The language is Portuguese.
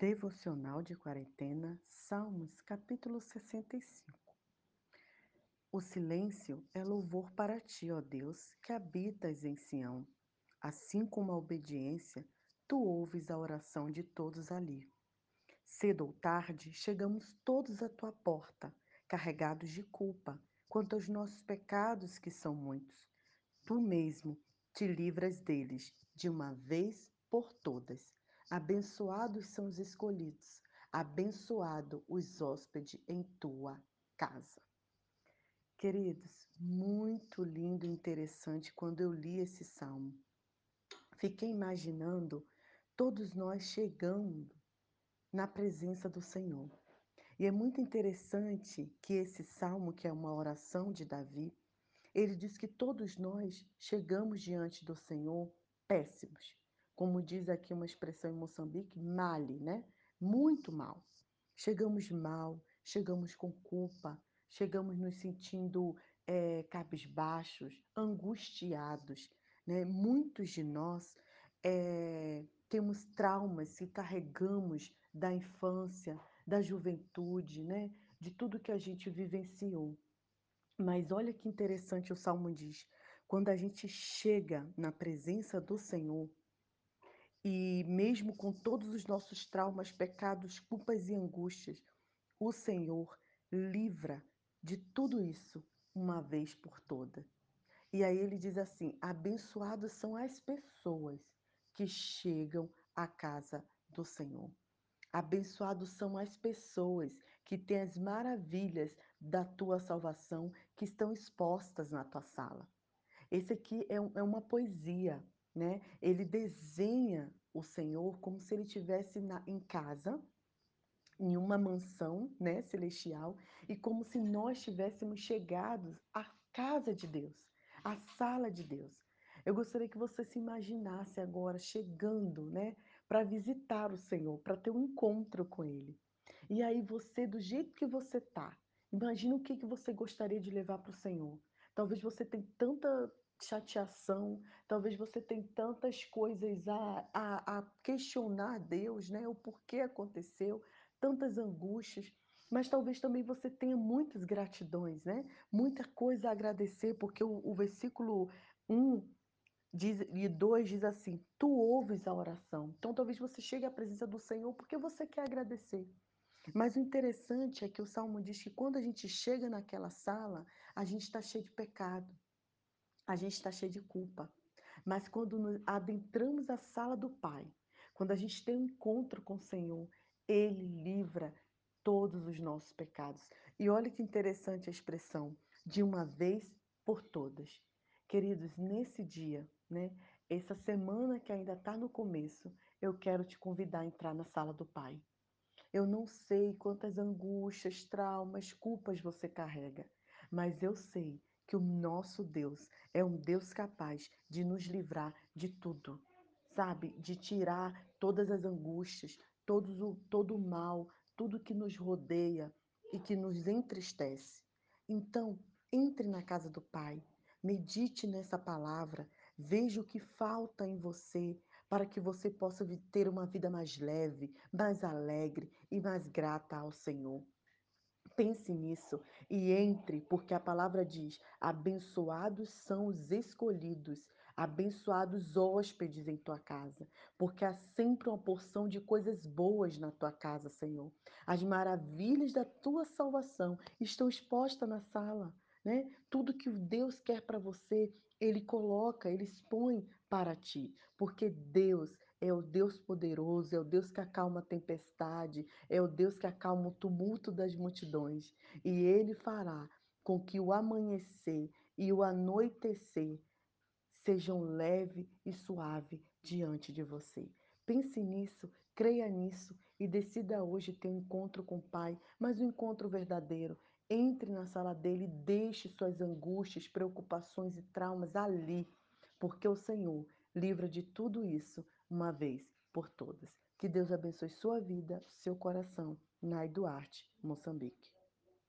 Devocional de Quarentena, Salmos, capítulo 65. O silêncio é louvor para ti, ó Deus, que habitas em Sião. Assim como a obediência, tu ouves a oração de todos ali. Cedo ou tarde, chegamos todos à tua porta, carregados de culpa, quanto aos nossos pecados, que são muitos. Tu mesmo te livras deles, de uma vez por todas. Abençoados são os escolhidos, abençoado os hóspedes em tua casa. Queridos, muito lindo e interessante quando eu li esse salmo. Fiquei imaginando todos nós chegando na presença do Senhor. E é muito interessante que esse salmo, que é uma oração de Davi, ele diz que todos nós chegamos diante do Senhor péssimos como diz aqui uma expressão em Moçambique, male, né? Muito mal. Chegamos mal, chegamos com culpa, chegamos nos sentindo é, cabisbaixos, angustiados. Né? Muitos de nós é, temos traumas que carregamos da infância, da juventude, né? de tudo que a gente vivenciou. Mas olha que interessante o Salmo diz, quando a gente chega na presença do Senhor, e mesmo com todos os nossos traumas, pecados, culpas e angústias, o Senhor livra de tudo isso uma vez por toda. E aí ele diz assim: abençoados são as pessoas que chegam à casa do Senhor. Abençoados são as pessoas que têm as maravilhas da tua salvação que estão expostas na tua sala. Esse aqui é, é uma poesia, né? Ele desenha o Senhor como se ele estivesse em casa, em uma mansão né, celestial, e como se nós tivéssemos chegados à casa de Deus, à sala de Deus. Eu gostaria que você se imaginasse agora chegando né, para visitar o Senhor, para ter um encontro com Ele. E aí você, do jeito que você está, imagina o que, que você gostaria de levar para o Senhor. Talvez você tenha tanta chateação, talvez você tenha tantas coisas a, a, a questionar Deus, né? O porquê aconteceu, tantas angústias, mas talvez também você tenha muitas gratidões, né? Muita coisa a agradecer, porque o, o versículo 1 diz, e 2 diz assim: Tu ouves a oração. Então talvez você chegue à presença do Senhor porque você quer agradecer. Mas o interessante é que o Salmo diz que quando a gente chega naquela sala, a gente está cheio de pecado a gente está cheio de culpa. Mas quando adentramos a sala do Pai, quando a gente tem um encontro com o Senhor, Ele livra todos os nossos pecados. E olha que interessante a expressão, de uma vez por todas. Queridos, nesse dia, né, essa semana que ainda está no começo, eu quero te convidar a entrar na sala do Pai. Eu não sei quantas angústias, traumas, culpas você carrega, mas eu sei que o nosso Deus é um Deus capaz de nos livrar de tudo, sabe? De tirar todas as angústias, todo o, todo o mal, tudo que nos rodeia e que nos entristece. Então, entre na casa do Pai, medite nessa palavra, veja o que falta em você para que você possa ter uma vida mais leve, mais alegre e mais grata ao Senhor. Pense nisso e entre, porque a palavra diz: abençoados são os escolhidos, abençoados hóspedes em tua casa, porque há sempre uma porção de coisas boas na tua casa, Senhor. As maravilhas da tua salvação estão expostas na sala. Né? Tudo que Deus quer para você, Ele coloca, Ele expõe para ti, porque Deus é o Deus poderoso, é o Deus que acalma a tempestade, é o Deus que acalma o tumulto das multidões. E Ele fará com que o amanhecer e o anoitecer sejam leve e suave diante de você. Pense nisso, creia nisso e decida hoje ter um encontro com o Pai, mas um encontro verdadeiro. Entre na sala dele deixe suas angústias, preocupações e traumas ali, porque o Senhor livra de tudo isso uma vez por todas. Que Deus abençoe sua vida, seu coração. Nai Duarte, Moçambique.